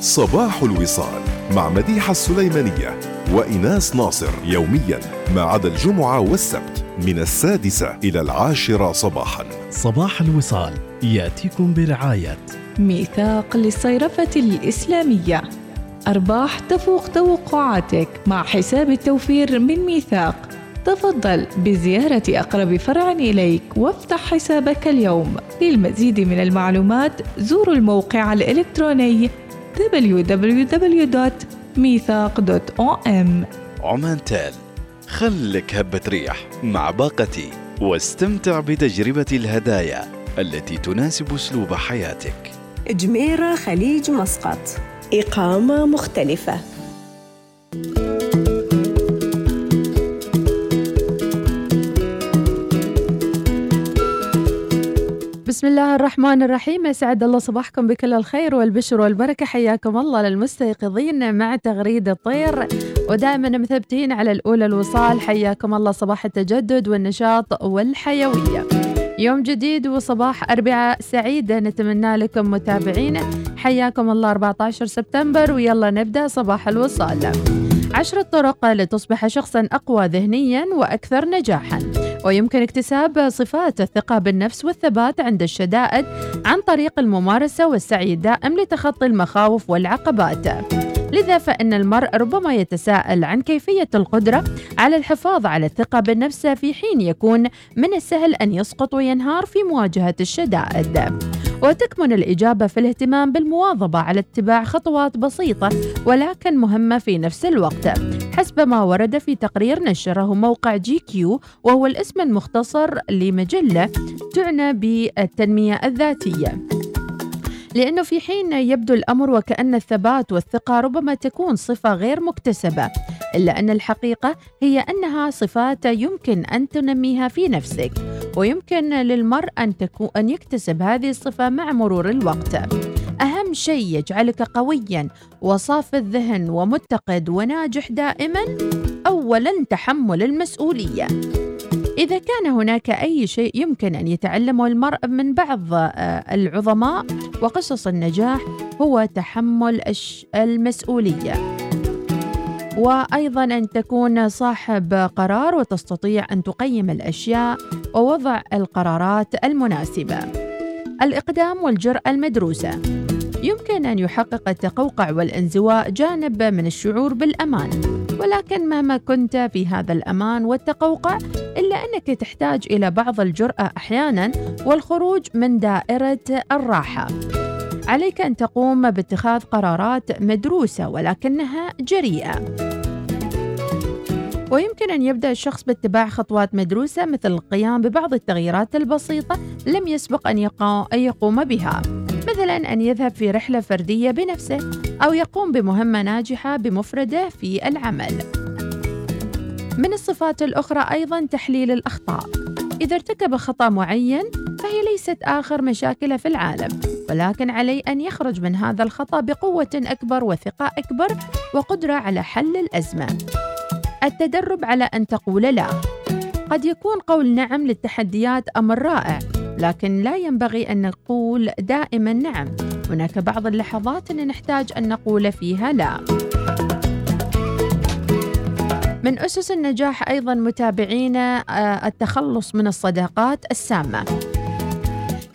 صباح الوصال مع مديحة السليمانية وإناس ناصر يوميا ما عدا الجمعة والسبت من السادسة إلى العاشرة صباحا. صباح الوصال يأتيكم برعاية ميثاق للصيرفة الإسلامية. أرباح تفوق توقعاتك مع حساب التوفير من ميثاق. تفضل بزيارة أقرب فرع إليك وافتح حسابك اليوم. للمزيد من المعلومات زوروا الموقع الإلكتروني www.ميثاق.om عمان تال خلك هبة ريح مع باقتي واستمتع بتجربة الهدايا التي تناسب أسلوب حياتك. جميرة خليج مسقط إقامة مختلفة. بسم الله الرحمن الرحيم. اسعد الله صباحكم بكل الخير والبشر والبركة. حياكم الله للمستيقظين مع تغريد الطير. ودائما مثبتين على الأولى الوصال. حياكم الله صباح التجدد والنشاط والحيوية. يوم جديد وصباح أربعاء سعيدة نتمنى لكم متابعينا حياكم الله 14 سبتمبر. ويلا نبدأ صباح الوصال. عشر طرق لتصبح شخصا أقوى ذهنيا وأكثر نجاحا ويمكن اكتساب صفات الثقة بالنفس والثبات عند الشدائد عن طريق الممارسة والسعي الدائم لتخطي المخاوف والعقبات لذا فإن المرء ربما يتساءل عن كيفية القدرة على الحفاظ على الثقة بالنفس في حين يكون من السهل أن يسقط وينهار في مواجهة الشدائد. وتكمن الإجابة في الاهتمام بالمواظبة على اتباع خطوات بسيطة ولكن مهمة في نفس الوقت. حسب ما ورد في تقرير نشره موقع GQ وهو الاسم المختصر لمجلة تعنى بالتنمية الذاتية. لأنه في حين يبدو الأمر وكأن الثبات والثقة ربما تكون صفة غير مكتسبة إلا أن الحقيقة هي أنها صفات يمكن أن تنميها في نفسك ويمكن للمرء أن, تكون أن يكتسب هذه الصفة مع مرور الوقت. أهم شيء يجعلك قويا وصاف الذهن ومتقد وناجح دائما أولا تحمل المسؤولية. إذا كان هناك أي شيء يمكن أن يتعلمه المرء من بعض العظماء وقصص النجاح هو تحمل المسؤولية. وأيضا أن تكون صاحب قرار وتستطيع أن تقيم الأشياء ووضع القرارات المناسبة. الإقدام والجرأة المدروسة. يمكن أن يحقق التقوقع والانزواء جانب من الشعور بالأمان. ولكن مهما كنت في هذا الأمان والتقوقع إلا أنك تحتاج إلى بعض الجرأة أحيانا والخروج من دائرة الراحة. عليك أن تقوم باتخاذ قرارات مدروسة ولكنها جريئة. ويمكن أن يبدأ الشخص باتباع خطوات مدروسة مثل القيام ببعض التغييرات البسيطة لم يسبق أن يقوم بها. مثلا أن يذهب في رحلة فردية بنفسه أو يقوم بمهمة ناجحة بمفرده في العمل. من الصفات الأخرى أيضا تحليل الأخطاء. إذا ارتكب خطأ معين فهي ليست آخر مشاكله في العالم ولكن عليه أن يخرج من هذا الخطأ بقوة أكبر وثقة أكبر وقدرة على حل الأزمة. التدرب على أن تقول لا. قد يكون قول نعم للتحديات أمر رائع لكن لا ينبغي أن نقول دائما نعم. هناك بعض اللحظات أن نحتاج أن نقول فيها لا. من أسس النجاح أيضا متابعينا التخلص من الصداقات السامة.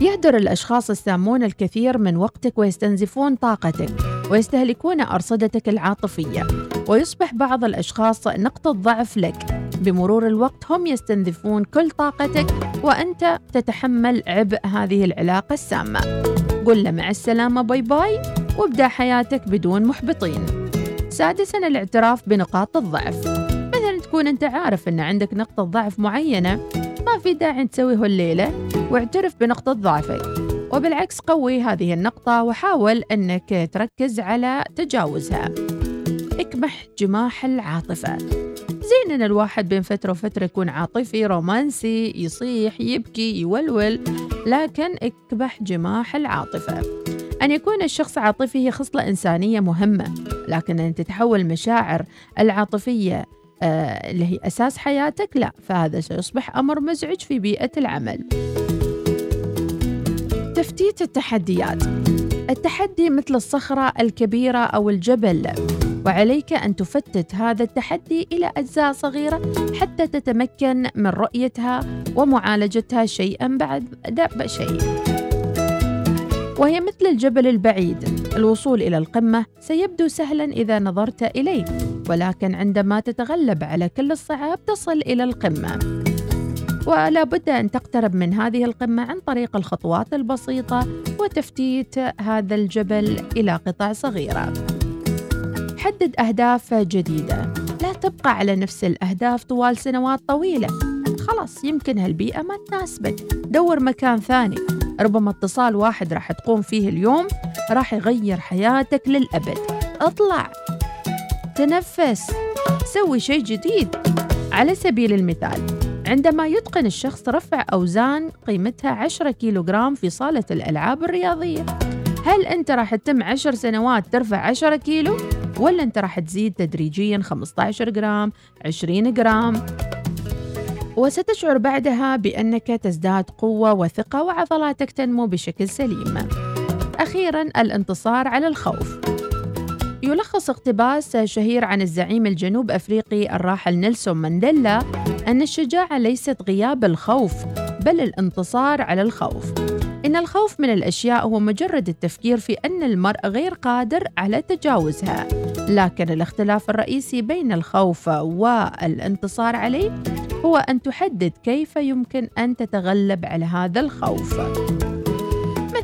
يهدر الأشخاص السامون الكثير من وقتك ويستنزفون طاقتك ويستهلكون أرصدتك العاطفية. ويصبح بعض الأشخاص نقطة ضعف لك. بمرور الوقت هم يستنزفون كل طاقتك وأنت تتحمل عبء هذه العلاقة السامة. قل له مع السلامة باي باي وابدأ حياتك بدون محبطين. سادسا الاعتراف بنقاط الضعف. مثلا تكون أنت عارف أن عندك نقطة ضعف معينة ما في داعي تسويه الليلة واعترف بنقطة ضعفك. وبالعكس قوي هذه النقطة وحاول أنك تركز على تجاوزها. إكمح جماح العاطفة. زين إن الواحد بين فترة وفترة يكون عاطفي رومانسي يصيح يبكي يولول لكن اكبح جماح العاطفة. أن يكون الشخص عاطفي هي خصلة إنسانية مهمة لكن أن تتحول المشاعر العاطفية آه اللي هي أساس حياتك لا فهذا سيصبح أمر مزعج في بيئة العمل. تفتيت التحديات. التحدي مثل الصخرة الكبيرة أو الجبل. وعليك أن تفتت هذا التحدي إلى أجزاء صغيرة حتى تتمكن من رؤيتها ومعالجتها شيئا بعد شيء. وهي مثل الجبل البعيد. الوصول إلى القمة سيبدو سهلا إذا نظرت إليه ولكن عندما تتغلب على كل الصعاب تصل إلى القمة. ولا بد أن تقترب من هذه القمة عن طريق الخطوات البسيطة وتفتيت هذا الجبل إلى قطع صغيرة. حدد أهداف جديدة. لا تبقى على نفس الأهداف طوال سنوات طويلة. خلاص يمكن هالبيئة ما تناسبك. دور مكان ثاني. ربما اتصال واحد راح تقوم فيه اليوم راح يغير حياتك للأبد. اطلع. تنفس. سوي شيء جديد. على سبيل المثال. عندما يتقن الشخص رفع أوزان قيمتها 10 كيلوغرام في صالة الألعاب الرياضية. هل أنت راح تتم 10 سنوات ترفع 10 كيلو؟ ولا أنت راح تزيد تدريجيا 15 جرام 20 جرام؟ وستشعر بعدها بأنك تزداد قوة وثقة وعضلاتك تنمو بشكل سليم. أخيرا الانتصار على الخوف. يلخص اقتباس شهير عن الزعيم الجنوب أفريقي الراحل نيلسون مانديلا أن الشجاعة ليست غياب الخوف بل الانتصار على الخوف. إن الخوف من الأشياء هو مجرد التفكير في أن المرء غير قادر على تجاوزها. لكن الاختلاف الرئيسي بين الخوف والانتصار عليه هو أن تحدد كيف يمكن أن تتغلب على هذا الخوف.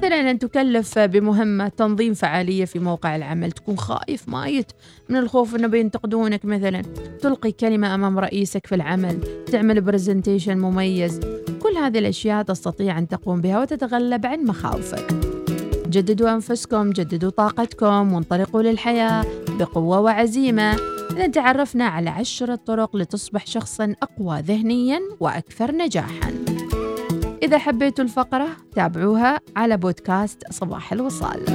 مثلا أن تكلف بمهمة تنظيم فعالية في موقع العمل تكون خايف مايت من الخوف أنه بينتقدونك مثلا. تلقي كلمة أمام رئيسك في العمل تعمل برزنتيشن مميز. كل هذه الأشياء تستطيع أن تقوم بها وتتغلب عن مخاوفك. جددوا أنفسكم جددوا طاقتكم وانطلقوا للحياة بقوة وعزيمة. إذا تعرفنا على عشرة طرق لتصبح شخصا أقوى ذهنيا وأكثر نجاحا. إذا حبيتوا الفقرة تابعوها على بودكاست صباح الوصال.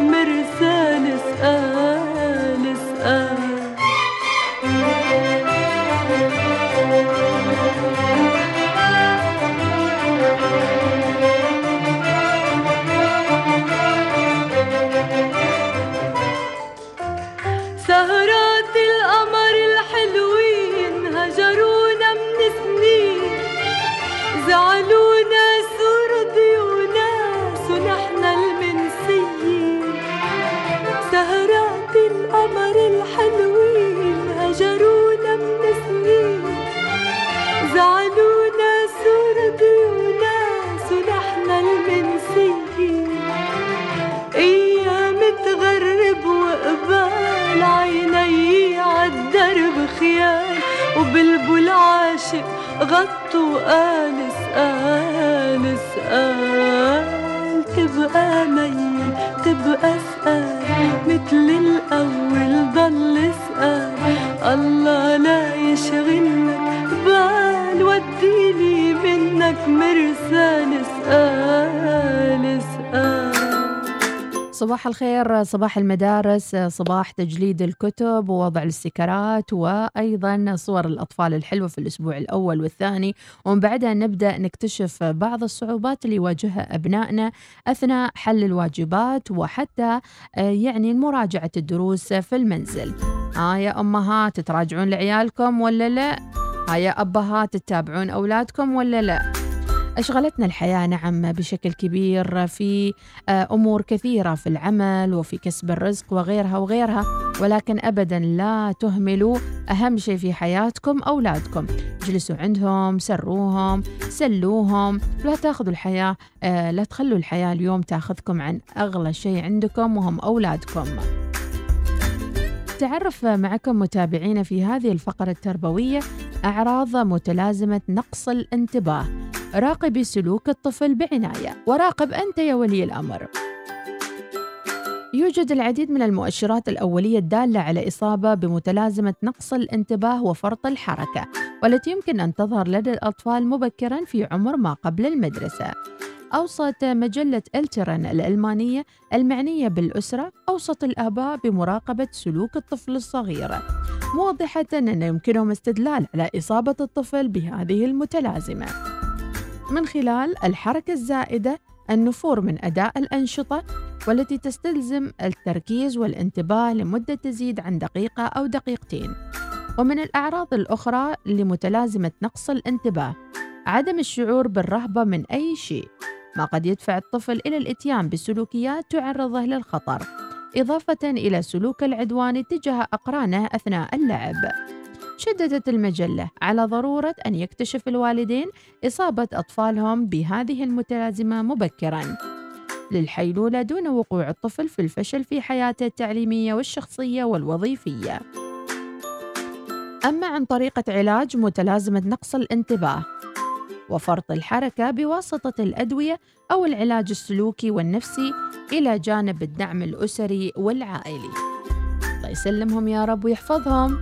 i'm mere صباح الخير صباح المدارس صباح تجليد الكتب ووضع الاستيكرات وأيضا صور الأطفال الحلوة في الأسبوع الأول والثاني ومن بعدها نبدأ نكتشف بعض الصعوبات اللي يواجهها أبنائنا أثناء حل الواجبات وحتى آه، يعني مراجعة الدروس في المنزل آه يا أمهات تراجعون لعيالكم ولا لا؟ ها يا أبهات تتابعون أولادكم ولا لا؟ أشغلتنا الحياة نعم بشكل كبير في آه، أمور كثيرة في العمل وفي كسب الرزق وغيرها وغيرها ولكن أبدا لا تهملوا أهم شيء في حياتكم أولادكم. اجلسوا عندهم سروهم سلوهم لا تأخذوا الحياة آه، لا تخلوا الحياة اليوم تأخذكم عن أغلى شيء عندكم وهم أولادكم. تعرف معكم متابعينا في هذه الفقرة التربوية أعراض متلازمة نقص الانتباه. راقبي سلوك الطفل بعناية. وراقب أنت يا ولي الأمر. يوجد العديد من المؤشرات الأولية الدالة على إصابة بمتلازمة نقص الانتباه وفرط الحركة والتي يمكن أن تظهر لدى الأطفال مبكرا في عمر ما قبل المدرسة. أوصت مجلة إلترن الألمانية المعنية بالأسرة أوصت الآباء بمراقبة سلوك الطفل الصغير. موضحة أن يمكنهم استدلال على إصابة الطفل بهذه المتلازمة. من خلال الحركة الزائدة النفور من أداء الأنشطة والتي تستلزم التركيز والانتباه لمدة تزيد عن دقيقة أو دقيقتين. ومن الأعراض الأخرى لمتلازمة نقص الانتباه عدم الشعور بالرهبة من أي شيء ما قد يدفع الطفل إلى الإتيان بسلوكيات تعرضه للخطر إضافة إلى سلوك العدوان تجاه أقرانه أثناء اللعب. شددت المجلة على ضرورة أن يكتشف الوالدين إصابة أطفالهم بهذه المتلازمة مبكراً للحيلولة دون وقوع الطفل في الفشل في حياته التعليمية والشخصية والوظيفية. أما عن طريقة علاج متلازمة نقص الانتباه وفرط الحركة بواسطة الأدوية أو العلاج السلوكي والنفسي إلى جانب الدعم الأسري والعائلي. الله يسلمهم يا رب ويحفظهم.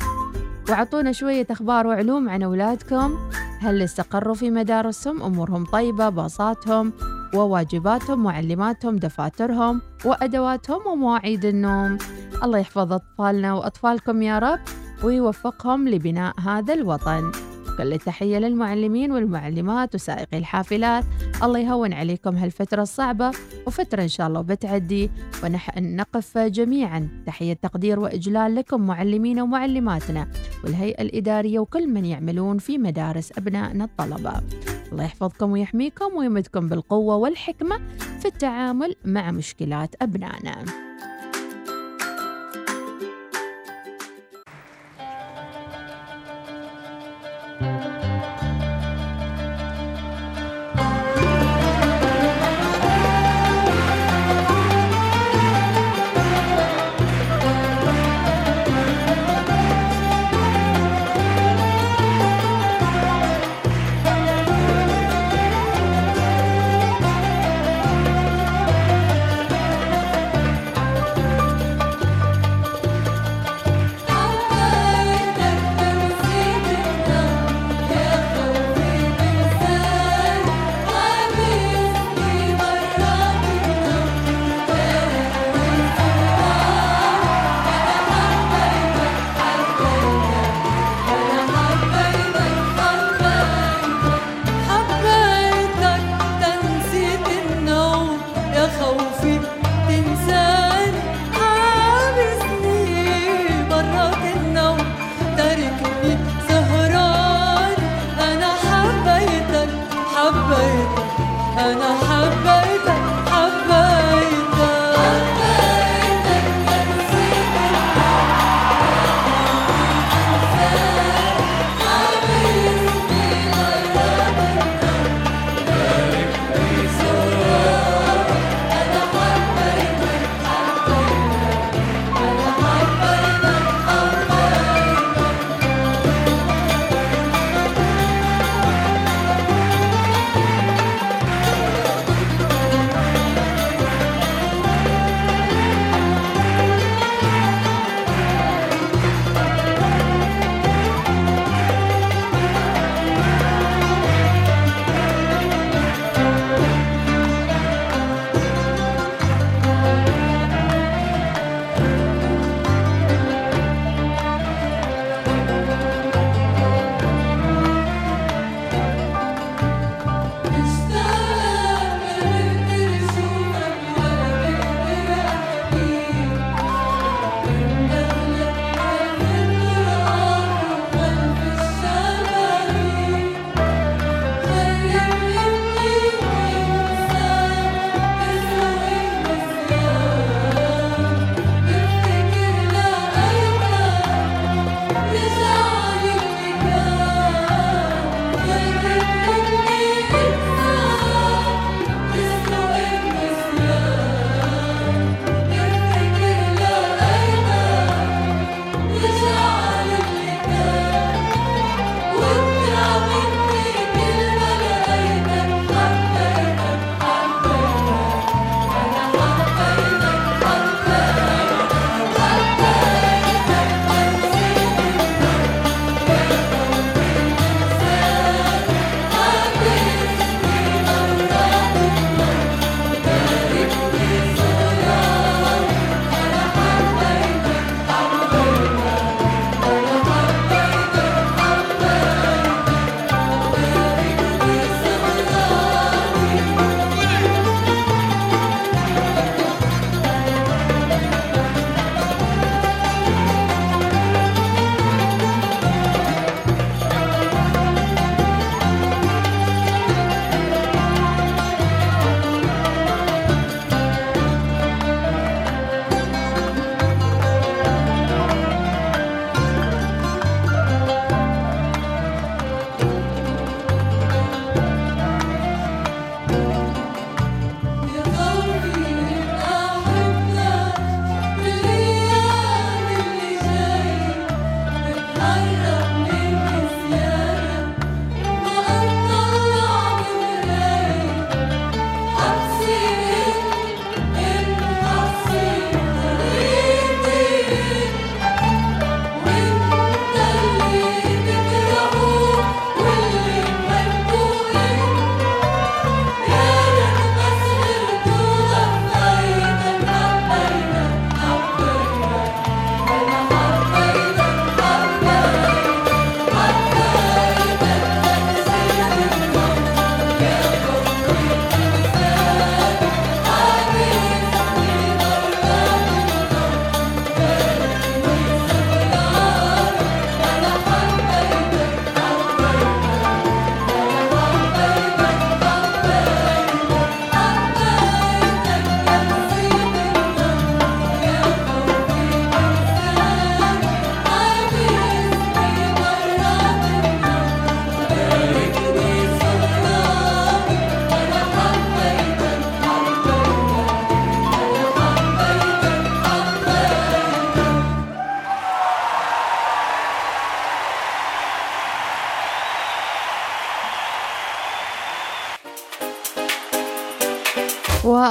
وعطونا شوية أخبار وعلوم عن أولادكم. هل استقروا في مدارسهم؟ أمورهم طيبة باصاتهم وواجباتهم معلماتهم دفاترهم وأدواتهم ومواعيد النوم. الله يحفظ أطفالنا وأطفالكم يا رب ويوفقهم لبناء هذا الوطن. كل التحية للمعلمين والمعلمات وسائقي الحافلات. الله يهون عليكم هالفترة الصعبة وفترة إن شاء الله بتعدي ونحن نقف جميعا. تحية تقدير وإجلال لكم معلمين ومعلماتنا والهيئة الإدارية وكل من يعملون في مدارس أبنائنا الطلبة. الله يحفظكم ويحميكم ويمدكم بالقوة والحكمة في التعامل مع مشكلات أبنائنا.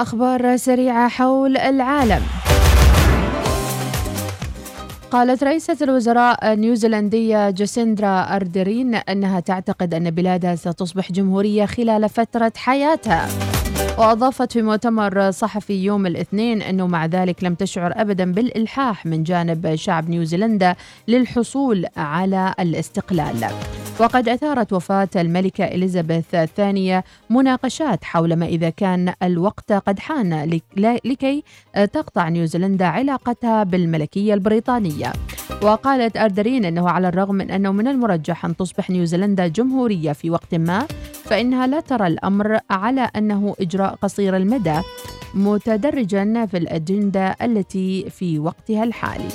وأخبار سريعة حول العالم. قالت رئيسة الوزراء النيوزيلندية جاسيندرا أردرين أنها تعتقد أن بلادها ستصبح جمهورية خلال فترة حياتها. وأضافت في مؤتمر صحفي يوم الاثنين أنه مع ذلك لم تشعر أبدا بالإلحاح من جانب شعب نيوزيلندا للحصول على الاستقلال. وقد أثارت وفاة الملكة إليزابيث الثانية مناقشات حول ما إذا كان الوقت قد حان لكي تقطع نيوزيلندا علاقتها بالملكية البريطانية. وقالت أردرين أنه على الرغم من أنه من المرجح أن تصبح نيوزيلندا جمهورية في وقت ما فإنها لا ترى الأمر على أنه إجراء قصير المدى متدرجا في الأجندة التي في وقتها الحالي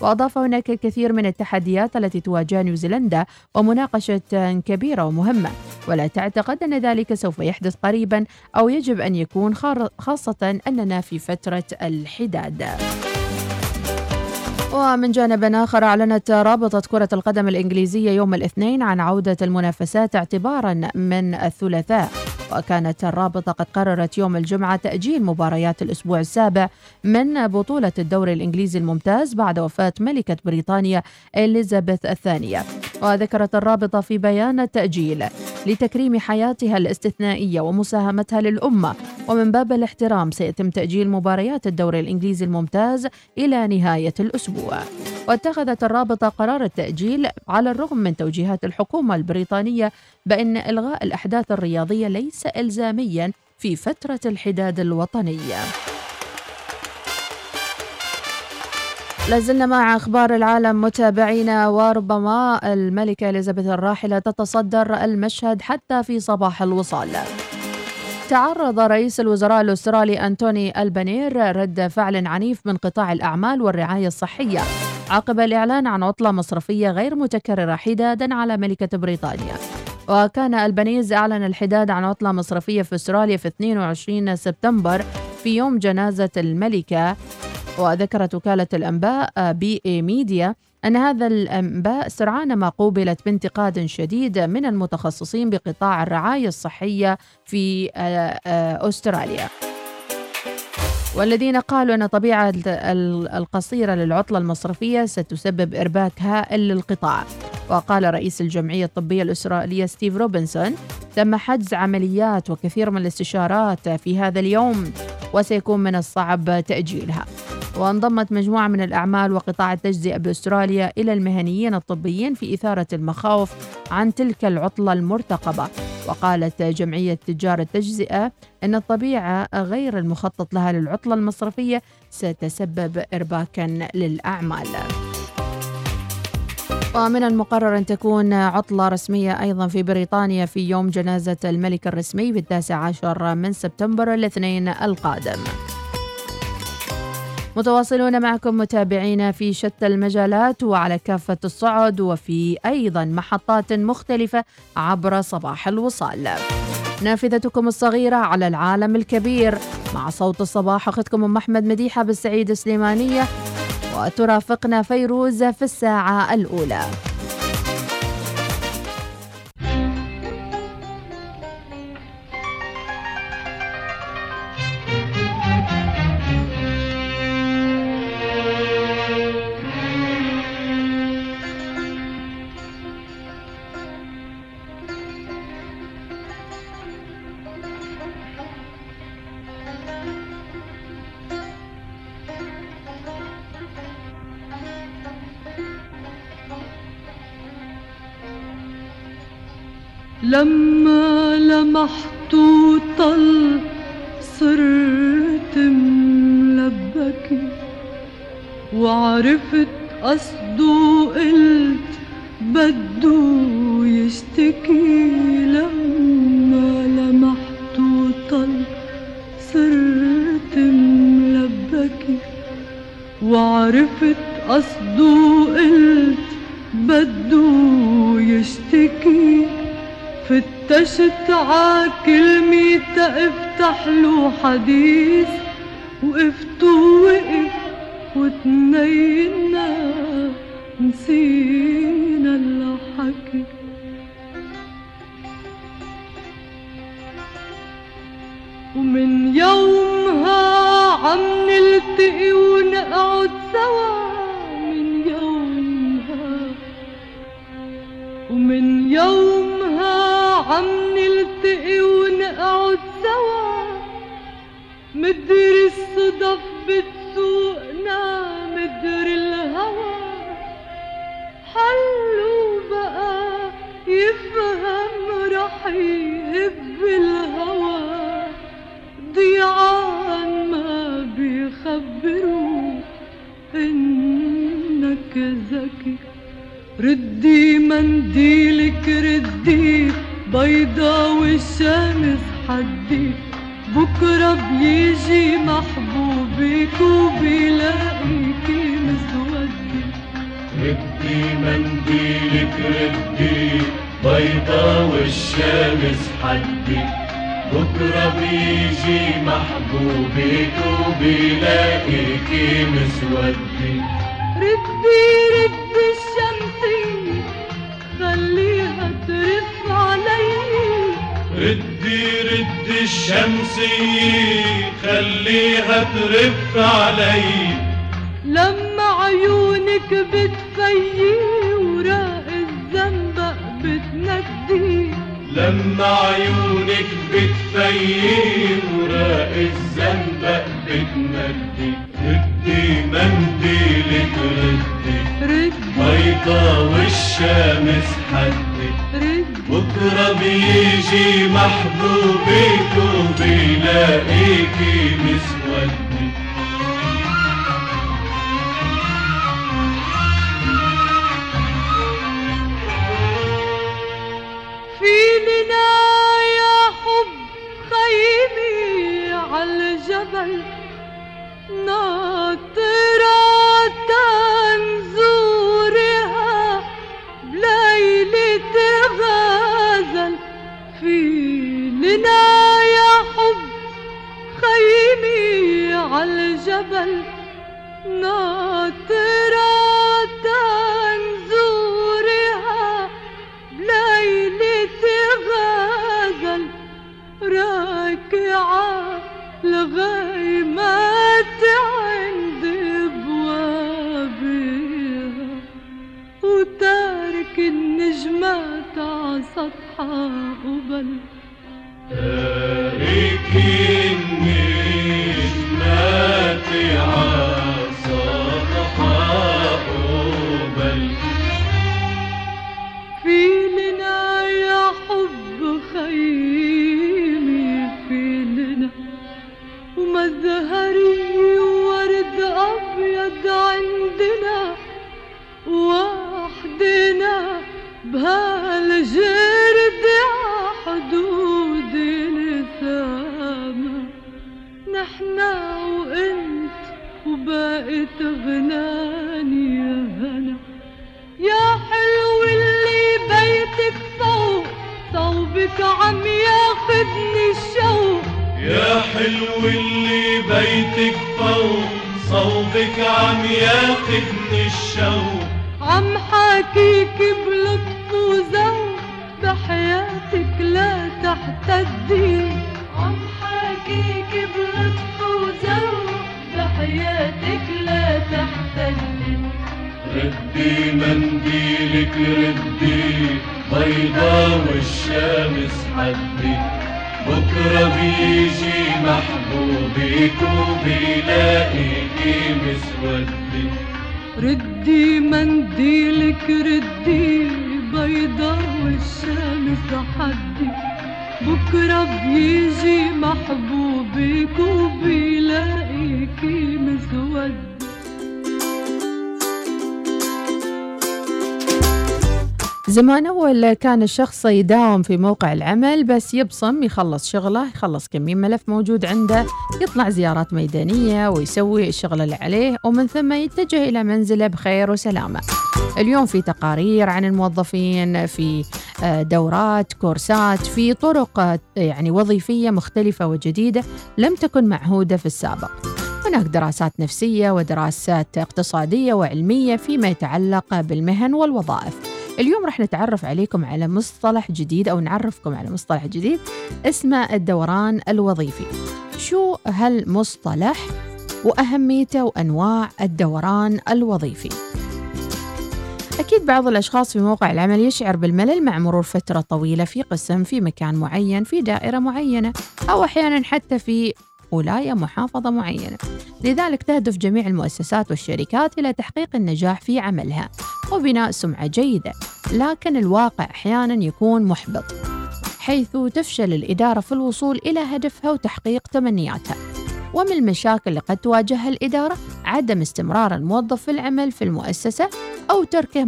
وأضاف هناك الكثير من التحديات التي تواجه نيوزيلندا ومناقشة كبيرة ومهمة. ولا تعتقد أن ذلك سوف يحدث قريبا أو يجب أن يكون خاصة أننا في فترة الحداد. ومن جانب آخر أعلنت رابطة كرة القدم الإنجليزية يوم الاثنين عن عودة المنافسات اعتبارا من الثلاثاء. وكانت الرابطة قد قررت يوم الجمعة تأجيل مباريات الأسبوع السابع من بطولة الدوري الإنجليزي الممتاز بعد وفاة ملكة بريطانيا إليزابيث الثانية. وذكرت الرابطة في بيان التأجيل لتكريم حياتها الاستثنائية ومساهمتها للأمة. ومن باب الاحترام سيتم تأجيل مباريات الدوري الإنجليزي الممتاز إلى نهاية الأسبوع. واتخذت الرابطة قرار التأجيل على الرغم من توجيهات الحكومة البريطانية بأن إلغاء الأحداث الرياضية ليس إلزاميا في فترة الحداد الوطنية لازلنا مع أخبار العالم متابعينا وربما الملكة إليزابيث الراحلة تتصدر المشهد حتى في صباح الوصال. تعرض رئيس الوزراء الأسترالي أنتوني ألبانير رد فعل عنيف من قطاع الأعمال والرعاية الصحية. عقب الإعلان عن عطلة مصرفية غير متكررة حدادا على ملكة بريطانيا. وكان البنيز أعلن الحداد عن عطلة مصرفية في أستراليا في 22 سبتمبر في يوم جنازة الملكة. وذكرت وكالة الأنباء PA Media أن هذا الأنباء سرعان ما قوبلت بانتقاد شديد من المتخصصين بقطاع الرعاية الصحية في آه، آه، أستراليا. والذين قالوا أن طبيعة القصيرة للعطلة المصرفية ستسبب إرباك هائل للقطاع. وقال رئيس الجمعية الطبية الأسترالية ستيف روبنسون تم حجز عمليات وكثير من الاستشارات في هذا اليوم وسيكون من الصعب تأجيلها. وانضمت مجموعة من الأعمال وقطاع التجزئة بأستراليا إلى المهنيين الطبيين في إثارة المخاوف عن تلك العطلة المرتقبة. وقالت جمعية تجار التجزئة أن الطبيعة غير المخطط لها للعطلة المصرفية ستسبب إرباكا للأعمال. ومن المقرر أن تكون عطلة رسمية أيضا في بريطانيا في يوم جنازة الملك الرسمي بالتاسع عشر من سبتمبر الاثنين القادم. متواصلون معكم متابعينا في شتى المجالات وعلى كافة الصعد وفي أيضا محطات مختلفة عبر صباح الوصال. نافذتكم الصغيرة على العالم الكبير. مع صوت الصباح أخذكم أم أحمد مديحة بالسعيد السليمانية. وترافقنا فيروز في الساعة الأولى. انك ذكي ردي منديلك ردي بيضا والشمس حدي. بكرة بيجي محبوبك وبيلاقيكي مسودي ردي منديلك ردي بيضا والشمس حدي. بكرة بيجي محبوبك وبيلاقيكي مسودي ردي ردي الشمسية خليها ترف علي ردي ردي الشمسية خليها ترف علي لما عيونك بتفيي وراق الزنبق بتندي لما عيونك بتفيم وراق الزنبق بتندي ردي منديلك ردي بيضا والشمس حدي. بكرة بيجي محبوبك وبيلاقيكي مسودي. في لنا يا حب خيمي عالجبل عالجبل ناطرة تنزورها بليلة راكعة سطحها قبل. تاركي النجمات عصافها قبل. في لنا يا حب خيمي في لنا. ومزهري وورد أبيض عندنا. وحدنا بهالجرد وبقت غناني يا هنا يا حلو اللي بيتك فوق صوبك عم ياخدني الشوق يا حلو اللي بيتك فوق صوبك عم ياخدني الشوق عم حاكيك بلطف وذوق بحياتك لا تحتدي. عم حاكيك بلطف وذوق بحياتك تحتدي ردي منديلك ردي بيضا والشمس حدي. بكرة بيجي محبوبك وبيلاقيكي مسودي. ردي منديلك ردي بيضة والشمس حدي. بكرة بيجي محبوبك وبيلاقيكي مسودة زمان أول كان الشخص يداوم في موقع العمل بس يبصم يخلص شغله يخلص كم من ملف موجود عنده يطلع زيارات ميدانية ويسوي الشغل اللي عليه ومن ثم يتجه إلى منزله بخير وسلامة. اليوم في تقارير عن الموظفين في آه، دورات كورسات في طرق آه، يعني وظيفية مختلفة وجديدة لم تكن معهودة في السابق. هناك دراسات نفسية ودراسات اقتصادية وعلمية فيما يتعلق بالمهن والوظائف. اليوم راح نتعرف عليكم على مصطلح جديد أو نعرفكم على مصطلح جديد اسمه الدوران الوظيفي. شو هالمصطلح وأهميته وأنواع الدوران الوظيفي؟ أكيد بعض الأشخاص في موقع العمل يشعر بالملل مع مرور فترة طويلة في قسم في مكان معين في دائرة معينة أو أحيانا حتى في ولاية محافظة معينة. لذلك تهدف جميع المؤسسات والشركات إلى تحقيق النجاح في عملها وبناء سمعة جيدة لكن الواقع أحيانا يكون محبط حيث تفشل الإدارة في الوصول إلى هدفها وتحقيق تمنياتها. ومن المشاكل اللي قد تواجهها الإدارة عدم استمرار الموظف في العمل في المؤسسة أو تركه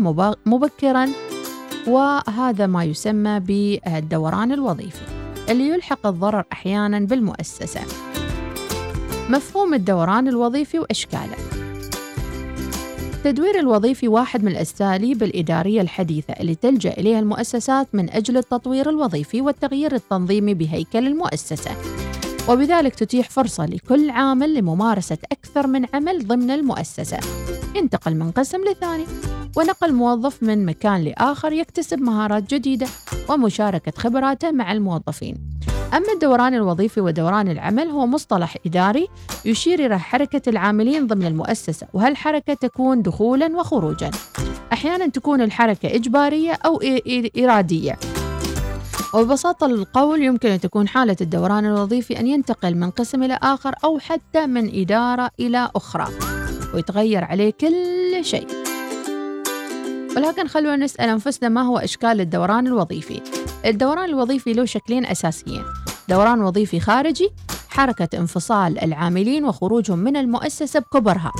مبكرا وهذا ما يسمى بالدوران الوظيفي اللي يلحق الضرر أحيانا بالمؤسسة. مفهوم الدوران الوظيفي وأشكاله. التدوير الوظيفي واحد من الأساليب الإدارية الحديثة اللي تلجأ إليها المؤسسات من أجل التطوير الوظيفي والتغيير التنظيمي بهيكل المؤسسة. وبذلك تتيح فرصة لكل عامل لممارسة أكثر من عمل ضمن المؤسسة. ينتقل من قسم لثاني ونقل موظف من مكان لآخر يكتسب مهارات جديدة ومشاركة خبراته مع الموظفين. أما الدوران الوظيفي ودوران العمل هو مصطلح إداري يشير إلى حركة العاملين ضمن المؤسسة وهالحركة تكون دخولا وخروجا. أحيانا تكون الحركة إجبارية أو إرادية. وببساطة القول يمكن أن تكون حالة الدوران الوظيفي أن ينتقل من قسم إلى آخر أو حتى من إدارة إلى أخرى ويتغير عليه كل شيء. ولكن خلونا نسأل أنفسنا ما هو إشكال الدوران الوظيفي الدوران الوظيفي له شكلين أساسيين دوران وظيفي خارجي حركة انفصال العاملين وخروجهم من المؤسسة بكبرها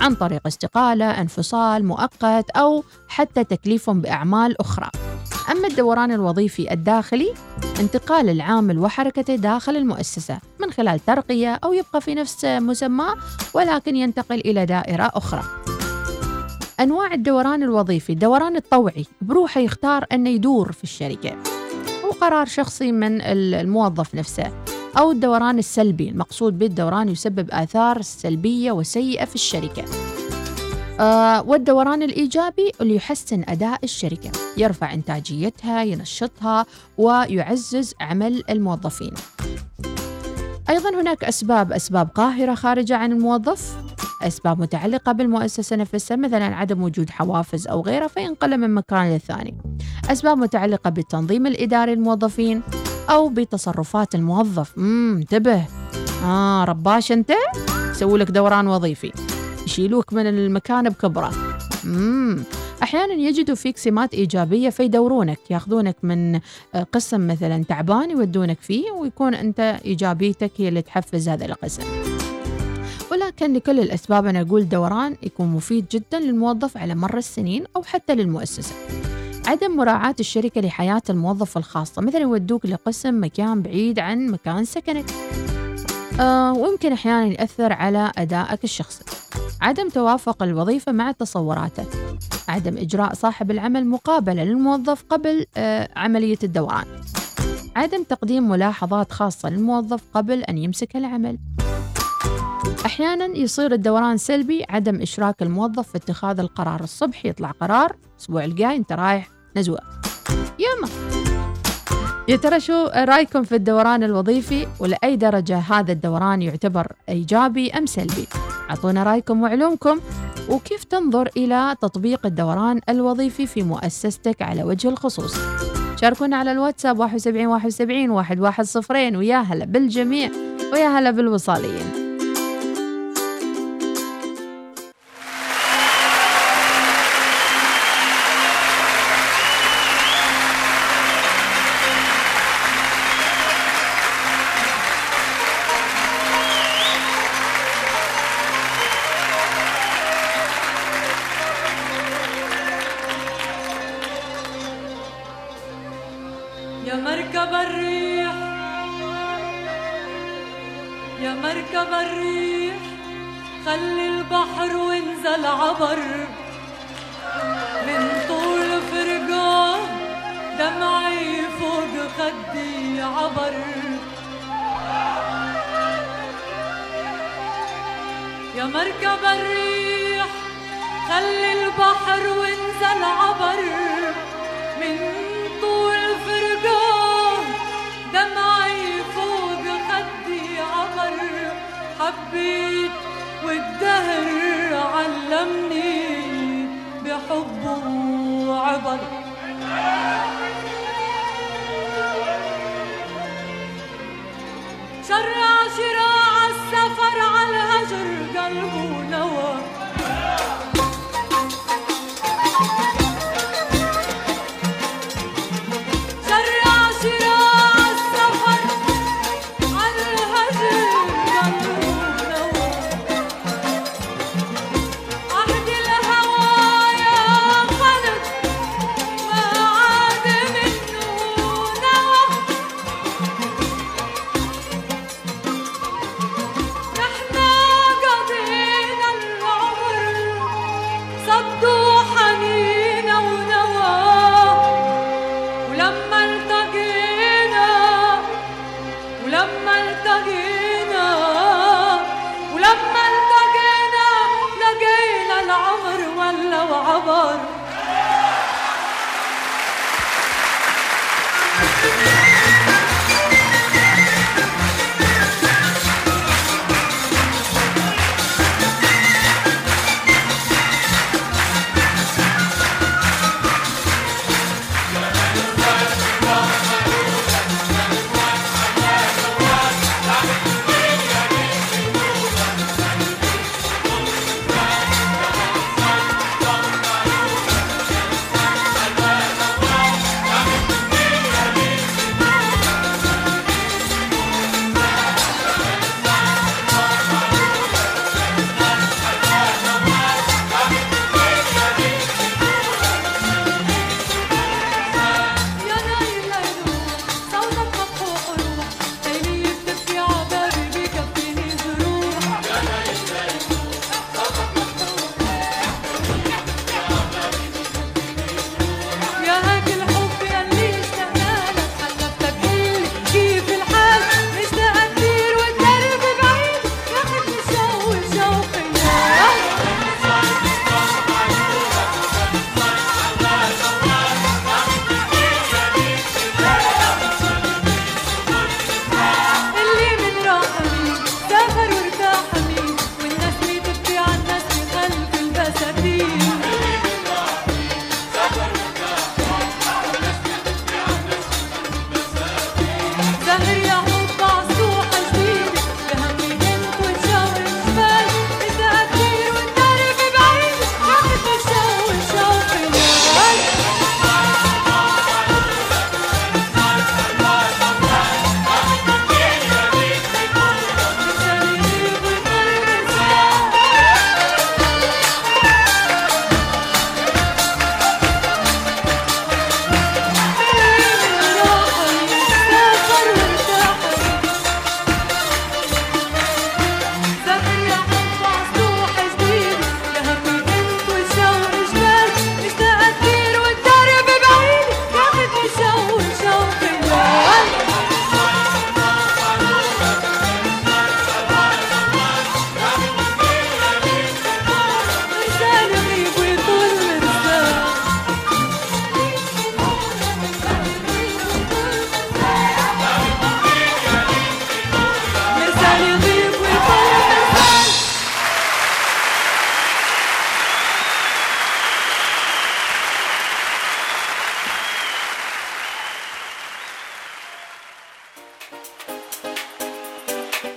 عن طريق استقالة، انفصال مؤقت أو حتى تكليفهم بأعمال أخرى. أما الدوران الوظيفي الداخلي انتقال العامل وحركته داخل المؤسسة من خلال ترقية أو يبقى في نفس مسماه ولكن ينتقل إلى دائرة أخرى. أنواع الدوران الوظيفي الدوران الطوعي بروحه يختار أنه يدور في الشركة. هو قرار شخصي من الموظف نفسه أو الدوران السلبي المقصود بالدوران يسبب آثار سلبية وسيئة في الشركة. آه والدوران الإيجابي اللي يحسن أداء الشركة يرفع إنتاجيتها ينشطها ويعزز عمل الموظفين. أيضا هناك أسباب أسباب قاهرة خارجة عن الموظف أسباب متعلقة بالمؤسسة نفسها مثلا عدم وجود حوافز أو غيره فينقل من مكان للثاني. أسباب متعلقة بالتنظيم الإداري للموظفين أو بتصرفات الموظف. امم انتبه. آه رباش أنت؟ يسوي لك دوران وظيفي. يشيلوك من المكان بكبره. امم أحيانا يجدوا فيك سمات إيجابية فيدورونك ياخذونك من قسم مثلا تعبان يودونك فيه ويكون أنت إيجابيتك هي اللي تحفز هذا القسم. ولكن لكل الأسباب أنا أقول دوران يكون مفيد جدا للموظف على مر السنين أو حتى للمؤسسة. عدم مراعاة الشركة لحياة الموظف الخاصة مثلا يودوك لقسم مكان بعيد عن مكان سكنك. آه ويمكن أحيانا يأثر على أدائك الشخصي. عدم توافق الوظيفة مع تصوراته. عدم إجراء صاحب العمل مقابلة للموظف قبل آه عملية الدوران. عدم تقديم ملاحظات خاصة للموظف قبل أن يمسك العمل. أحيانا يصير الدوران سلبي عدم إشراك الموظف في اتخاذ القرار الصبح يطلع قرار الأسبوع الجاي أنت رايح نزوة. يما يا ترى شو رأيكم في الدوران الوظيفي ولأي درجة هذا الدوران يعتبر إيجابي أم سلبي؟ أعطونا رأيكم وعلومكم وكيف تنظر إلى تطبيق الدوران الوظيفي في مؤسستك على وجه الخصوص؟ شاركونا على الواتساب 71 71 110 ويا هلا بالجميع ويا هلا بالوصاليين. عبر. يا مركب الريح خلي البحر وانزل عبر. من طول فرقه دمعي فوق خدي عبر. حبيت والدهر علمني بحبه عبر الهجر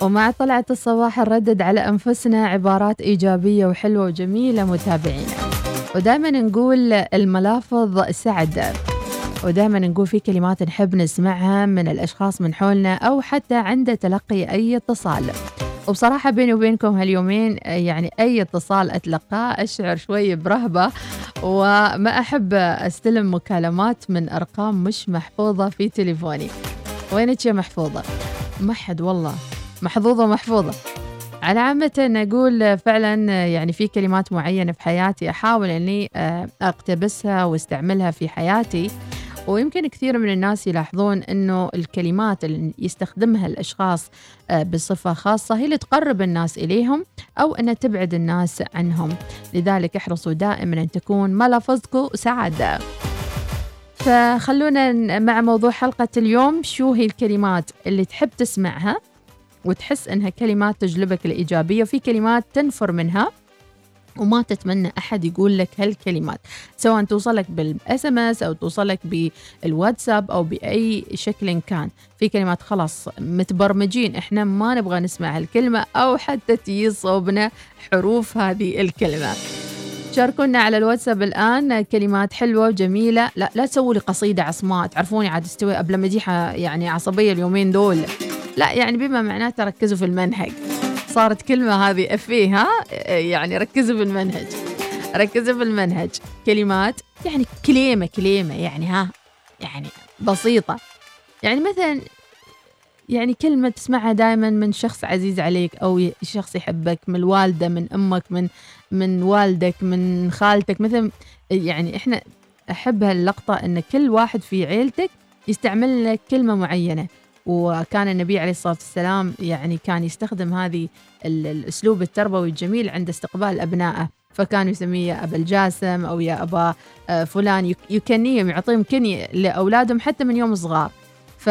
ومع طلعة الصباح نردد على أنفسنا عبارات إيجابية وحلوة وجميلة متابعينا. ودائما نقول الملافظ سعد. ودائما نقول في كلمات نحب نسمعها من الأشخاص من حولنا أو حتى عند تلقي أي اتصال. وبصراحة بيني وبينكم هاليومين يعني أي اتصال أتلقاه أشعر شوي برهبة وما أحب أستلم مكالمات من أرقام مش محفوظة في تليفوني. وينك يا محفوظة؟ ما حد والله. محظوظة محفوظة على عامة أقول فعلا يعني في كلمات معينة في حياتي أحاول أني آه، أقتبسها وأستعملها في حياتي. ويمكن كثير من الناس يلاحظون أنه الكلمات اللي يستخدمها الأشخاص آه، بصفة خاصة هي اللي تقرب الناس إليهم أو أنها تبعد الناس عنهم. لذلك احرصوا دائما أن تكون ملافظكم سعادة فخلونا مع موضوع حلقة اليوم شو هي الكلمات اللي تحب تسمعها؟ وتحس إنها كلمات تجلبك الإيجابية وفي كلمات تنفر منها وما تتمنى أحد يقول لك هالكلمات سواء توصلك بال SMS أو توصلك بالواتساب أو بأي شكل كان. في كلمات خلاص متبرمجين إحنا ما نبغى نسمع هالكلمة أو حتى تجي صوبنا حروف هذه الكلمة. شاركونا على الواتساب الآن كلمات حلوة وجميلة. لا لا تسووا لي قصيدة عصماء تعرفوني عاد استوي قبل مديحه يعني عصبية اليومين دول. لا يعني بما معناته ركزوا في المنهج. صارت كلمة هذه أفيه ها؟ يعني ركزوا في المنهج. ركزوا في المنهج. كلمات يعني كلمة كلمة يعني ها؟ يعني بسيطة. يعني مثلا يعني كلمة تسمعها دائما من شخص عزيز عليك أو شخص يحبك من الوالدة من أمك من من والدك من خالتك. مثلا يعني إحنا أحب هاللقطة أن كل واحد في عيلتك يستعمل لك كلمة معينة. وكان النبي عليه الصلاة والسلام يعني كان يستخدم هذه ال- الأسلوب التربوي الجميل عند استقبال أبنائه. فكان يسميه أبا الجاسم أو يا أبا آه، فلان. يك- يكنيهم يعطيهم كنية لأولادهم حتى من يوم صغار. ف...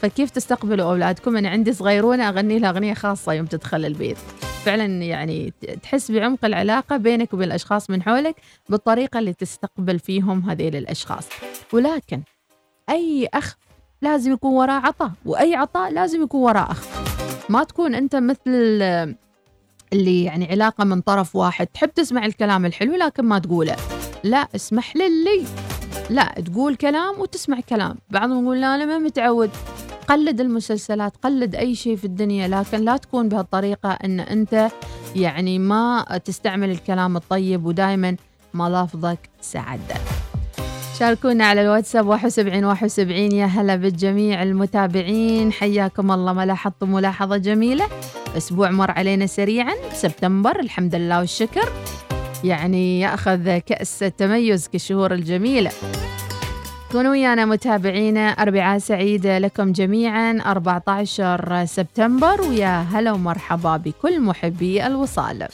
فكيف تستقبلوا أولادكم؟ أنا عندي صغيرونة أغني لها أغنية خاصة يوم تدخل البيت. فعلا يعني تحس بعمق العلاقة بينك وبين الأشخاص من حولك بالطريقة اللي تستقبل فيهم هذيل الأشخاص. ولكن أي أخ لازم يكون وراه عطاء وأي عطاء لازم يكون وراه أخ. ما تكون أنت مثل ال- اللي يعني علاقة من طرف واحد. تحب تسمع الكلام الحلو لكن ما تقوله. لا اسمح للي لا تقول كلام وتسمع كلام. بعضهم يقول لا أنا ما متعود. قلد المسلسلات قلد أي شيء في الدنيا لكن لا تكون بهالطريقة أن أنت يعني ما تستعمل الكلام الطيب ودائما ملافظك سعادة شاركونا على الواتساب 71 71 يا هلا بالجميع المتابعين. حياكم الله. ما لاحظتم ملاحظة جميلة. أسبوع مر علينا سريعا. سبتمبر. الحمد لله والشكر. يعني يأخذ كأس التميز كالشهور الجميلة. كونوا ويانا متابعينا. أربعاء سعيدة لكم جميعا. 14 سبتمبر. ويا هلا ومرحبا بكل محبي الوصال.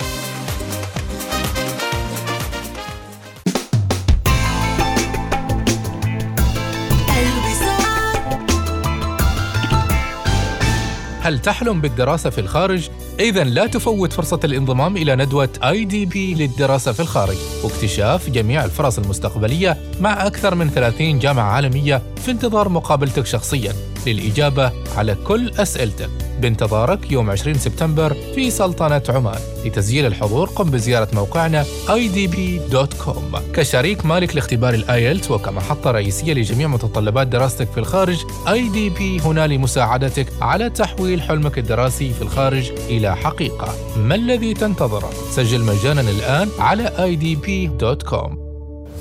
هل تحلم بالدراسة في الخارج؟ إذا لا تفوت فرصة الانضمام إلى ندوة اي دي بي للدراسة في الخارج واكتشاف جميع الفرص المستقبلية مع أكثر من 30 جامعة عالمية في انتظار مقابلتك شخصيا للإجابة على كل أسئلتك. بانتظارك يوم 20 سبتمبر في سلطنة عمان لتسجيل الحضور. قم بزيارة موقعنا idb.com كشريك مالك لاختبار الآيلت وكمحطة رئيسية لجميع متطلبات دراستك في الخارج IDB هنا لمساعدتك على تحويل حلمك الدراسي في الخارج إلى حقيقة. ما الذي تنتظره؟ سجل مجانا الآن على idb.com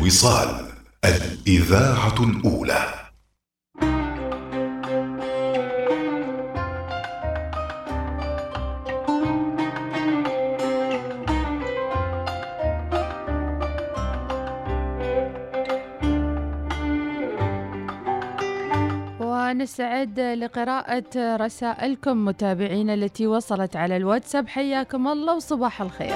الوصال الإذاعة الأولى. ونستعد لقراءة رسائلكم متابعينا التي وصلت على الواتساب حياكم الله وصباح الخير.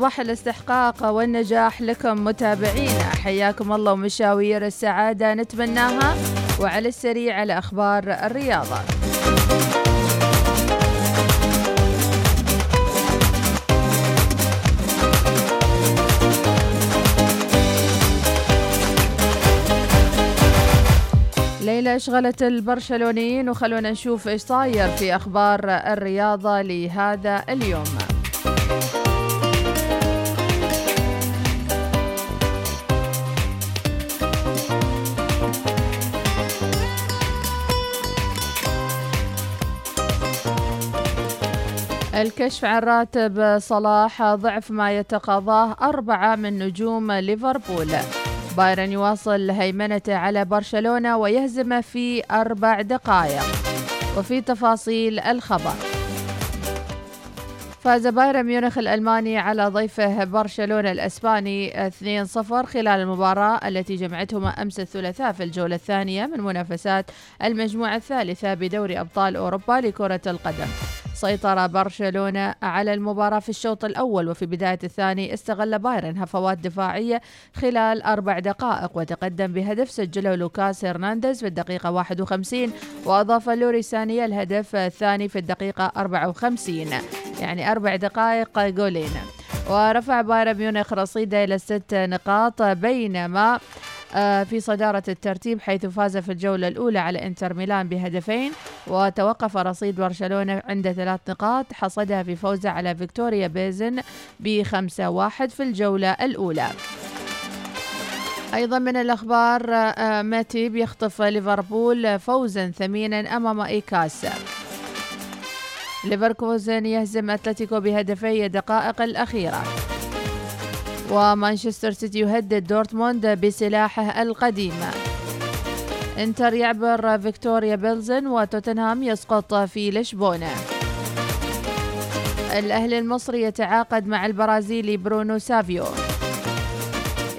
صباح الاستحقاق والنجاح لكم متابعينا حياكم الله ومشاوير السعادة نتمناها وعلى السريع على أخبار الرياضة. ليلى أشغلت البرشلونيين وخلونا نشوف إيش صاير في أخبار الرياضة لهذا اليوم. الكشف عن راتب صلاح ضعف ما يتقاضاه أربعة من نجوم ليفربول. بايرن يواصل هيمنته على برشلونة ويهزمه في أربع دقائق. وفي تفاصيل الخبر. فاز بايرن ميونخ الألماني على ضيفه برشلونة الأسباني 2-0 خلال المباراة التي جمعتهما أمس الثلاثاء في الجولة الثانية من منافسات المجموعة الثالثة بدوري أبطال أوروبا لكرة القدم. سيطر برشلونة على المباراة في الشوط الأول وفي بداية الثاني استغل بايرن هفوات دفاعية خلال أربع دقائق وتقدم بهدف سجله لوكاس هرنانديز في الدقيقة 51 وأضاف لوري سانيا الهدف الثاني في الدقيقة 54 يعني أربع دقائق جولين. ورفع بايرن ميونخ رصيده إلى ست نقاط بينما في صدارة الترتيب حيث فاز في الجولة الأولى على إنتر ميلان بهدفين وتوقف رصيد برشلونة عند ثلاث نقاط حصدها في فوزه على فيكتوريا بيلزن بخمسة واحد في الجولة الأولى. أيضا من الأخبار آه، ماتيب يخطف ليفربول فوزا ثمينا أمام أياكس. ليفركوزن يهزم أتلتيكو بهدفي الدقائق الأخيرة. ومانشستر سيتي يهدد دورتموند بسلاحه القديم. انتر يعبر فيكتوريا بيلزن وتوتنهام يسقط في لشبونة. الأهلي المصري يتعاقد مع البرازيلي برونو سافيو.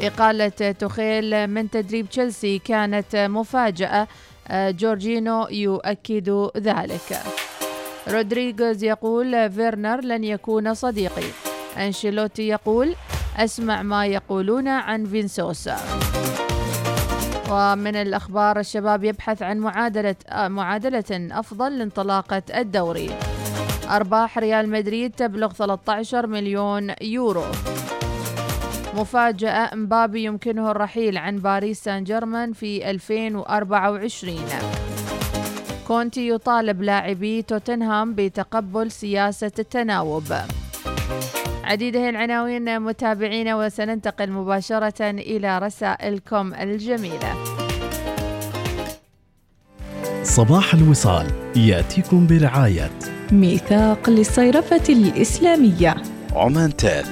إقالة توخيل من تدريب تشيلسي كانت مفاجأة. جورجينو يؤكد ذلك. رودريغوز يقول فيرنر لن يكون صديقي. أنشيلوتي يقول أسمع ما يقولون عن فينسوسا. ومن الأخبار الشباب يبحث عن معادلة آه، معادلة أفضل لانطلاقة الدوري. أرباح ريال مدريد تبلغ 13 مليون يورو. مفاجأة مبابي يمكنه الرحيل عن باريس سان جيرمان في 2024 كونتي يطالب لاعبي توتنهام بتقبل سياسة التناوب. عديد هي العناوين متابعينا وسننتقل مباشرة إلى رسائلكم الجميلة. صباح الوصال يأتيكم برعاية. ميثاق للصيرفة الإسلامية. عمان تال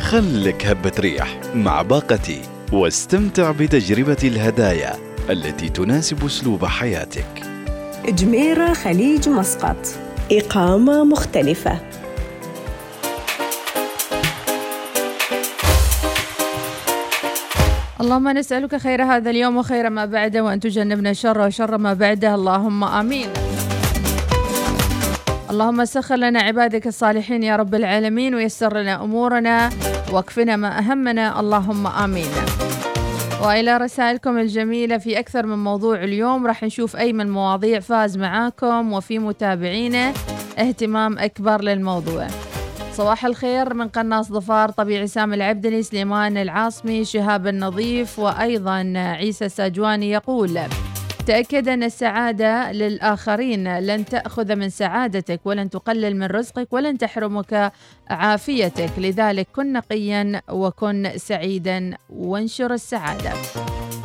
خلك هبة ريح مع باقتي واستمتع بتجربة الهدايا التي تناسب أسلوب حياتك. جميرة خليج مسقط. إقامة مختلفة. اللهم نسألك خير هذا اليوم وخير ما بعده وأن تجنبنا شر وشر ما بعده. اللهم آمين. اللهم سخر لنا عبادك الصالحين يا رب العالمين ويسر لنا أمورنا واكفنا ما أهمنا. اللهم آمين. وإلى رسائلكم الجميلة في أكثر من موضوع اليوم راح نشوف أي من المواضيع فاز معاكم وفي متابعينا اهتمام أكبر للموضوع. صباح الخير من قناص ظفار طبيعي سام العبدلي سليمان العاصمي شهاب النظيف وأيضا عيسى الساجواني يقول تأكد أن السعادة للآخرين لن تأخذ من سعادتك ولن تقلل من رزقك ولن تحرمك عافيتك. لذلك كن نقيا وكن سعيدا وانشر السعادة.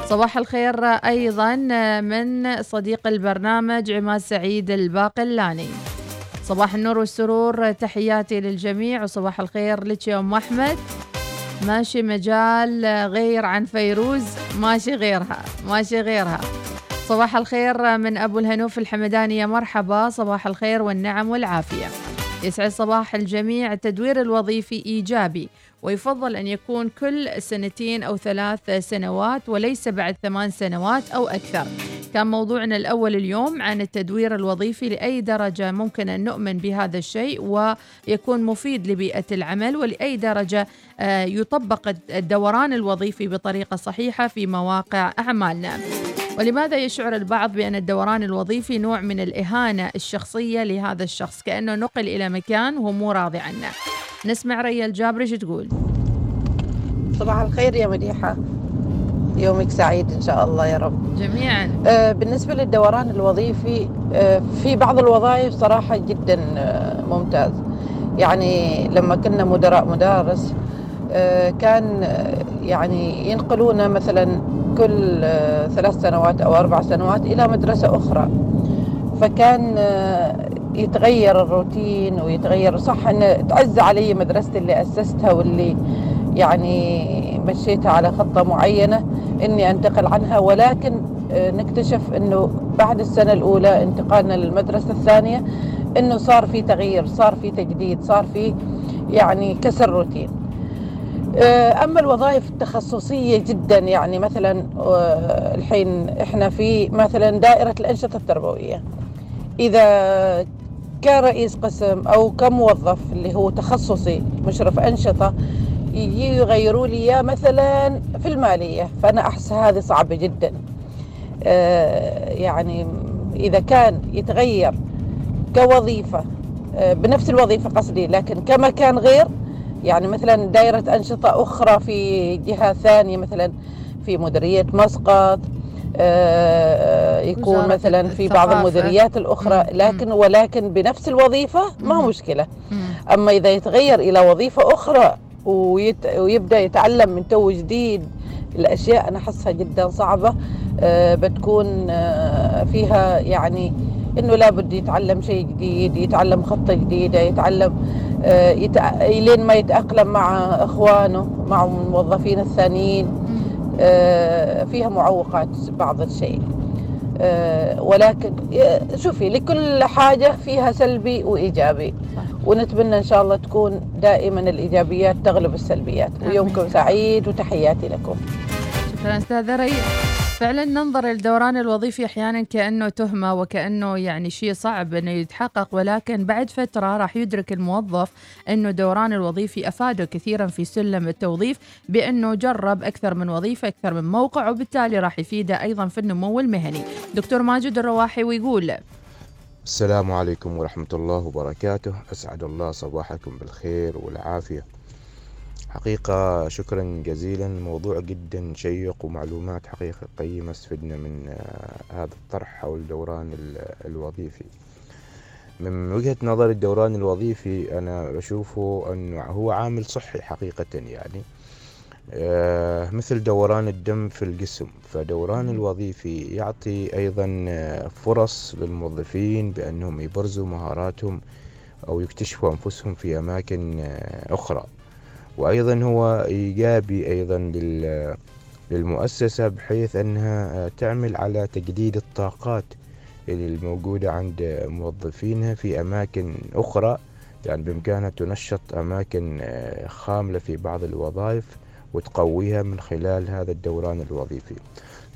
صباح الخير أيضا من صديق البرنامج عماد سعيد الباقلاني. صباح النور والسرور تحياتي للجميع وصباح الخير لك يا أم أحمد. ماشي مجال غير عن فيروز ماشي غيرها ماشي غيرها. صباح الخير من أبو الهنوف الحمداني يا مرحبا صباح الخير والنعم والعافية. يسعد صباح الجميع التدوير الوظيفي إيجابي. ويفضل أن يكون كل سنتين أو ثلاث سنوات وليس بعد ثمان سنوات أو أكثر. كان موضوعنا الأول اليوم عن التدوير الوظيفي لأي درجة ممكن أن نؤمن بهذا الشيء ويكون مفيد لبيئة العمل ولأي درجة يطبق الدوران الوظيفي بطريقة صحيحة في مواقع أعمالنا. ولماذا يشعر البعض بأن الدوران الوظيفي نوع من الإهانة الشخصية لهذا الشخص؟ كأنه نقل إلى مكان وهو مو راضي عنه. نسمع ريا الجابري شو تقول؟ صباح الخير يا مديحة. يومك سعيد إن شاء الله يا رب. جميعا. آه، بالنسبة للدوران الوظيفي آه، في بعض الوظائف صراحة جدا آه، ممتاز. يعني لما كنا مدراء مدارس آه، كان آه، يعني ينقلونا مثلا كل آه، ثلاث سنوات أو أربع سنوات إلى مدرسة أخرى. فكان آه، يتغير الروتين ويتغير صح إن تعز علي مدرستي اللي أسستها واللي يعني مشيتها على خطة معينة إني أنتقل عنها. ولكن آه، نكتشف إنه بعد السنة الأولى انتقالنا للمدرسة الثانية إنه صار في تغيير صار في تجديد صار في يعني كسر روتين. آه، أما الوظائف التخصصية جدا يعني مثلا آه، الحين إحنا في مثلا دائرة الأنشطة التربوية. إذا كرئيس قسم أو كموظف اللي هو تخصصي مشرف أنشطة يجي يغيروا لي إياه مثلا في المالية. فأنا أحس هذه صعبة جدا. آه، يعني إذا كان يتغير كوظيفة آه، بنفس الوظيفة قصدي لكن كمكان غير يعني مثلا دائرة أنشطة أخرى في جهة ثانية مثلا في مديرية مسقط آه، يكون مثلا في بعض. المديريات الأخرى مم. لكن ولكن بنفس الوظيفة ما مم. أما إذا يتغير إلى وظيفة أخرى ويت... ويبدأ يتعلم من تو جديد الأشياء أنا أحسها جدا صعبة آه، بتكون آه، فيها يعني إنه لابد يتعلم شيء جديد يتعلم خطة جديدة يتعلم آه،. لين ما يتأقلم مع إخوانه مع الموظفين الثانيين. آه، فيها معوقات بعض الشيء. آه، ولكن آه، شوفي لكل حاجة فيها سلبي وإيجابي. ونتمنى إن شاء الله تكون دائما الإيجابيات تغلب السلبيات. ويومكم سعيد وتحياتي لكم. شكرا أستاذة ريا فعلا ننظر للدوران الوظيفي أحيانا كأنه تهمة وكأنه يعني شيء صعب إنه يتحقق ولكن بعد فترة راح يدرك الموظف إنه الدوران الوظيفي افاده كثيرا في سلم التوظيف بإنه جرب أكثر من وظيفة أكثر من موقع وبالتالي راح يفيده أيضا في النمو المهني. دكتور ماجد الرواحي ويقول السلام عليكم ورحمة الله وبركاته أسعد الله صباحكم بالخير والعافية حقيقة شكرا جزيلا. موضوع جدا شيق ومعلومات حقيقة قيمة استفدنا من آه، هذا الطرح حول الدوران ال- الوظيفي. من وجهة نظر الدوران الوظيفي أنا بشوفه أنه هو عامل صحي حقيقة يعني. آه، مثل دوران الدم في الجسم. فدوران الوظيفي يعطي أيضا آه، فرص للموظفين بأنهم يبرزوا مهاراتهم أو يكتشفوا أنفسهم في أماكن أخرى. وأيضا هو إيجابي أيضا لل- للمؤسسة بحيث أنها آه، تعمل على تجديد الطاقات الموجودة عند موظفينها في أماكن أخرى. يعني بإمكانها تنشط أماكن آه، خاملة في بعض الوظائف وتقويها من خلال هذا الدوران الوظيفي.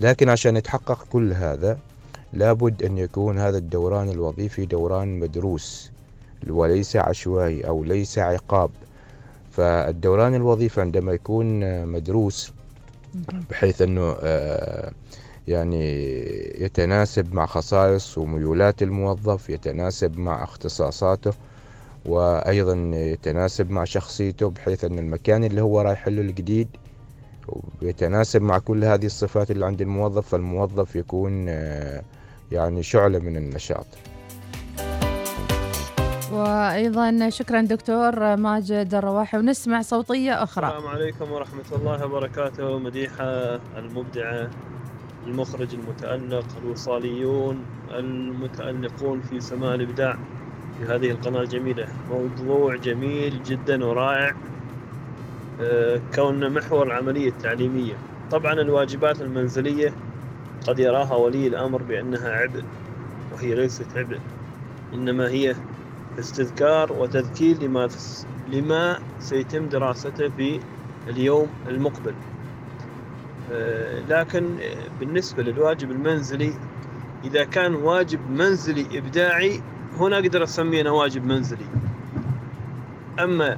لكن عشان يتحقق كل هذا لابد أن يكون هذا الدوران الوظيفي دوران مدروس وليس عشوائي أو ليس عقاب. فالدوران الوظيفي عندما يكون مدروس بحيث أنه آه، يعني يتناسب مع خصائص وميولات الموظف يتناسب مع اختصاصاته وأيضا يتناسب مع شخصيته بحيث أن المكان اللي هو رايح له الجديد يتناسب مع كل هذه الصفات اللي عند الموظف فالموظف يكون آه، يعني شعلة من النشاط. وأيضا شكرا دكتور ماجد الرواحي ونسمع صوتية أخرى. السلام عليكم ورحمة الله وبركاته. مديحة المبدعة المخرج المتألق الوصاليون المتألقون في سماء الإبداع في هذه القناة الجميلة. موضوع جميل جدا ورائع آه، كون محور العملية التعليمية. طبعا الواجبات المنزلية قد يراها ولي الأمر بأنها عبء وهي ليست عبء إنما هي استذكار وتذكير لما لما سيتم دراسته في اليوم المقبل. آه، لكن بالنسبة للواجب المنزلي إذا كان واجب منزلي إبداعي هنا أقدر أسميه أنا واجب منزلي. أما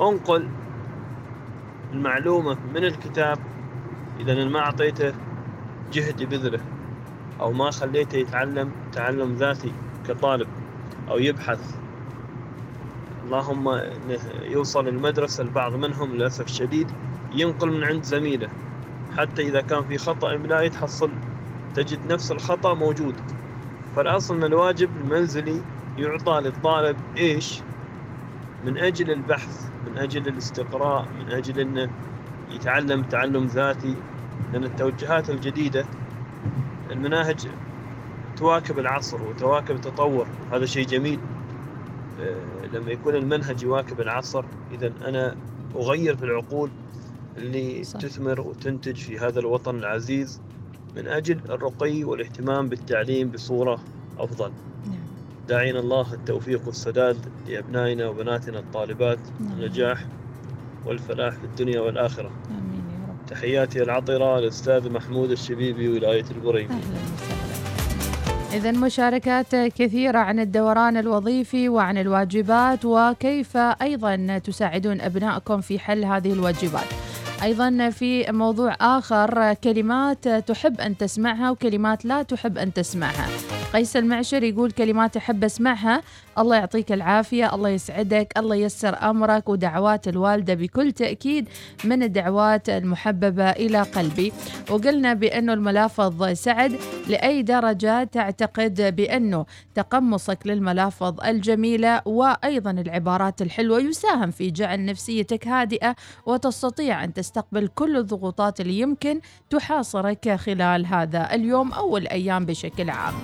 أنقل المعلومة من الكتاب إذا أنا ما أعطيته جهد يبذله أو ما خليته يتعلم تعلم ذاتي كطالب أو يبحث اللهم يوصل المدرسة البعض منهم للأسف الشديد ينقل من عند زميله. حتى إذا كان في خطأ إملائي تحصل تجد نفس الخطأ موجود. فالأصل أن الواجب المنزلي يعطى للطالب إيش؟ من أجل البحث من أجل الاستقراء من أجل أنه يتعلم تعلم ذاتي. لأن التوجهات الجديدة المناهج تواكب العصر وتواكب التطور. هذا شيء جميل. لما يكون المنهج يواكب العصر إذا أنا أغير في العقول اللي صح. تثمر وتنتج في هذا الوطن العزيز من أجل الرقي والاهتمام بالتعليم بصورة أفضل. داعين الله التوفيق والسداد لأبنائنا وبناتنا الطالبات النجاح والفلاح في الدنيا والآخرة. تحياتي العطرة للأستاذ محمود الشبيبي ولاية البريمي. إذا مشاركات كثيرة عن الدوران الوظيفي وعن الواجبات وكيف أيضا تساعدون أبنائكم في حل هذه الواجبات. أيضا في موضوع آخر كلمات تحب أن تسمعها وكلمات لا تحب أن تسمعها. قيس المعشر يقول كلمات أحب أسمعها الله يعطيك العافية الله يسعدك الله ييسر أمرك ودعوات الوالدة بكل تأكيد من الدعوات المحببة إلى قلبي. وقلنا بأنه الملافظ سعد لأي درجة تعتقد بأنه تقمصك للملافظ الجميلة وأيضا العبارات الحلوة يساهم في جعل نفسيتك هادئة وتستطيع أن تستقبل كل الضغوطات اللي يمكن تحاصرك خلال هذا اليوم أو الأيام بشكل عام.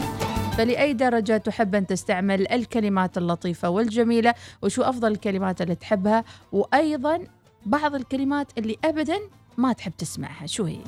فلأي درجة تحب أن تستعمل الكلمات اللطيفة والجميلة وشو أفضل الكلمات اللي تحبها وأيضا بعض الكلمات اللي أبدا ما تحب تسمعها شو هي؟